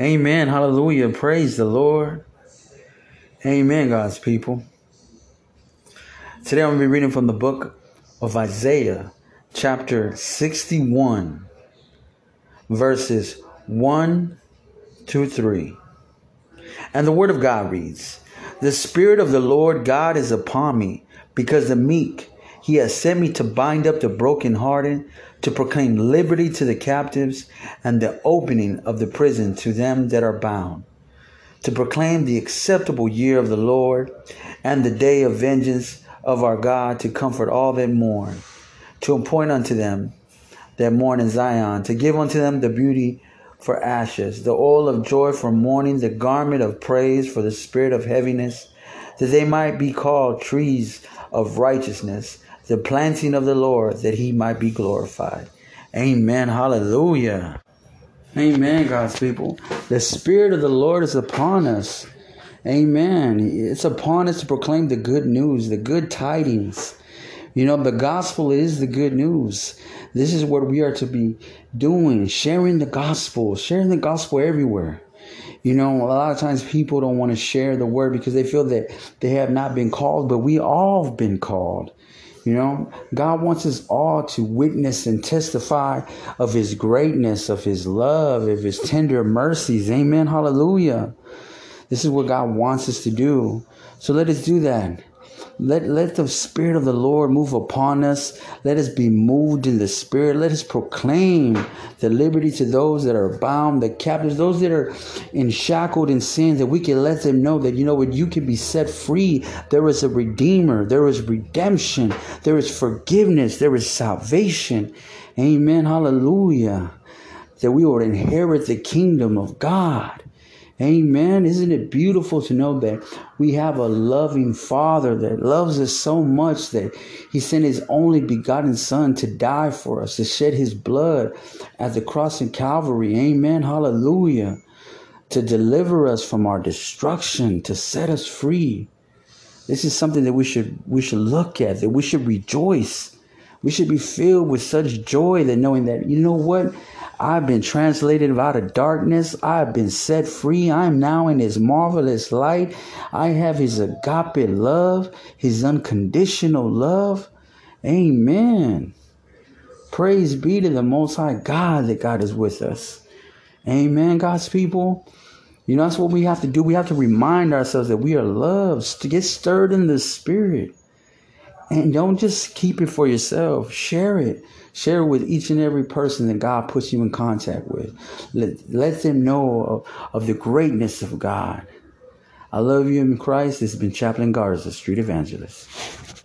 Amen. Hallelujah. Praise the Lord. Amen, God's people. Today I'm going to be reading from the book of Isaiah, chapter 61, verses 1 to 3. And the word of God reads The Spirit of the Lord God is upon me, because the meek he has sent me to bind up the brokenhearted, to proclaim liberty to the captives, and the opening of the prison to them that are bound, to proclaim the acceptable year of the Lord, and the day of vengeance of our God, to comfort all that mourn, to appoint unto them that mourn in Zion, to give unto them the beauty for ashes, the oil of joy for mourning, the garment of praise for the spirit of heaviness, that they might be called trees of righteousness the planting of the Lord, that he might be glorified. Amen. Hallelujah. Amen, God's people. The Spirit of the Lord is upon us. Amen. It's upon us to proclaim the good news, the good tidings. You know, the gospel is the good news. This is what we are to be doing, sharing the gospel, sharing the gospel everywhere. You know, a lot of times people don't want to share the word because they feel that they have not been called, but we all have been called. You know, God wants us all to witness and testify of His greatness, of His love, of His tender mercies. Amen. Hallelujah. This is what God wants us to do. So let us do that. Let, let the Spirit of the Lord move upon us. Let us be moved in the Spirit. Let us proclaim the liberty to those that are bound, the captives, those that are enshackled in sin, that we can let them know that, you know what, you can be set free. There is a Redeemer. There is redemption. There is forgiveness. There is salvation. Amen. Hallelujah. That we will inherit the kingdom of God. Amen. Isn't it beautiful to know that we have a loving Father that loves us so much that He sent His only begotten Son to die for us, to shed His blood at the cross in Calvary. Amen. Hallelujah. To deliver us from our destruction, to set us free. This is something that we should we should look at, that we should rejoice. We should be filled with such joy that knowing that, you know what? I've been translated out of darkness. I've been set free. I'm now in His marvelous light. I have His agape love, His unconditional love. Amen. Praise be to the Most High God that God is with us. Amen, God's people. You know, that's what we have to do. We have to remind ourselves that we are loved, to get stirred in the spirit. And don't just keep it for yourself, share it. Share it with each and every person that God puts you in contact with. Let, let them know of, of the greatness of God. I love you in Christ. This has been Chaplain Garza, Street Evangelist.